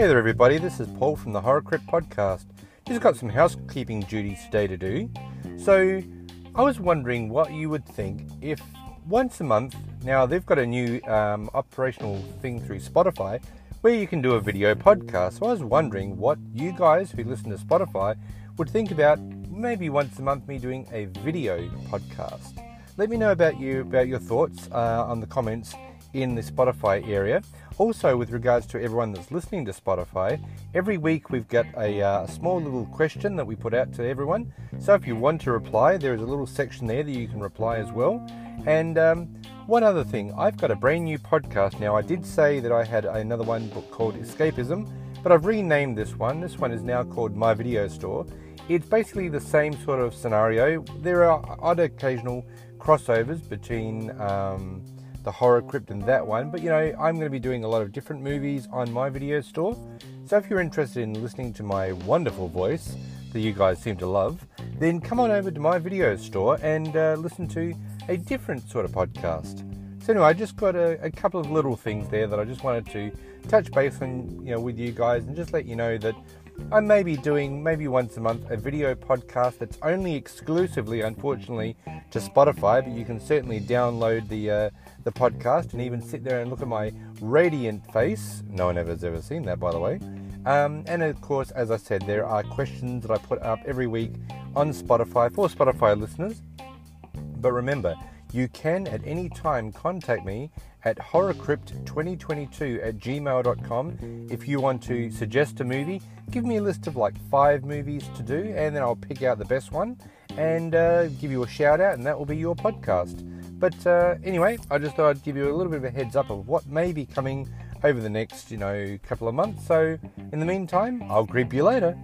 Hey there, everybody. This is Paul from the Horror Crypt podcast. Just got some housekeeping duties today to do. So, I was wondering what you would think if once a month, now they've got a new um, operational thing through Spotify where you can do a video podcast. So, I was wondering what you guys who listen to Spotify would think about maybe once a month me doing a video podcast. Let me know about you about your thoughts uh, on the comments in the Spotify area. Also, with regards to everyone that's listening to Spotify, every week we've got a uh, small little question that we put out to everyone. So if you want to reply, there is a little section there that you can reply as well. And um, one other thing, I've got a brand new podcast now. I did say that I had another one book called Escapism, but I've renamed this one. This one is now called My Video Store. It's basically the same sort of scenario. There are odd occasional crossovers between. Um, the horror crypt and that one. But you know, I'm going to be doing a lot of different movies on my video store. So if you're interested in listening to my wonderful voice that you guys seem to love, then come on over to my video store and uh, listen to a different sort of podcast. So anyway, I just got a, a, couple of little things there that I just wanted to touch base on, you know, with you guys and just let you know that I may be doing maybe once a month a video podcast that's only exclusively, unfortunately, to Spotify, but you can certainly download the uh, the podcast and even sit there and look at my radiant face. No one ever has ever seen that, by the way. Um, and of course, as I said, there are questions that I put up every week on Spotify for Spotify listeners. But remember, you can at any time contact me at horrorcrypt2022 at gmail.com if you want to suggest a movie. Give me a list of like five movies to do, and then I'll pick out the best one and uh, give you a shout out, and that will be your podcast. But uh, anyway, I just thought I'd give you a little bit of a heads up of what may be coming over the next, you know, couple of months. So in the meantime, I'll creep you later.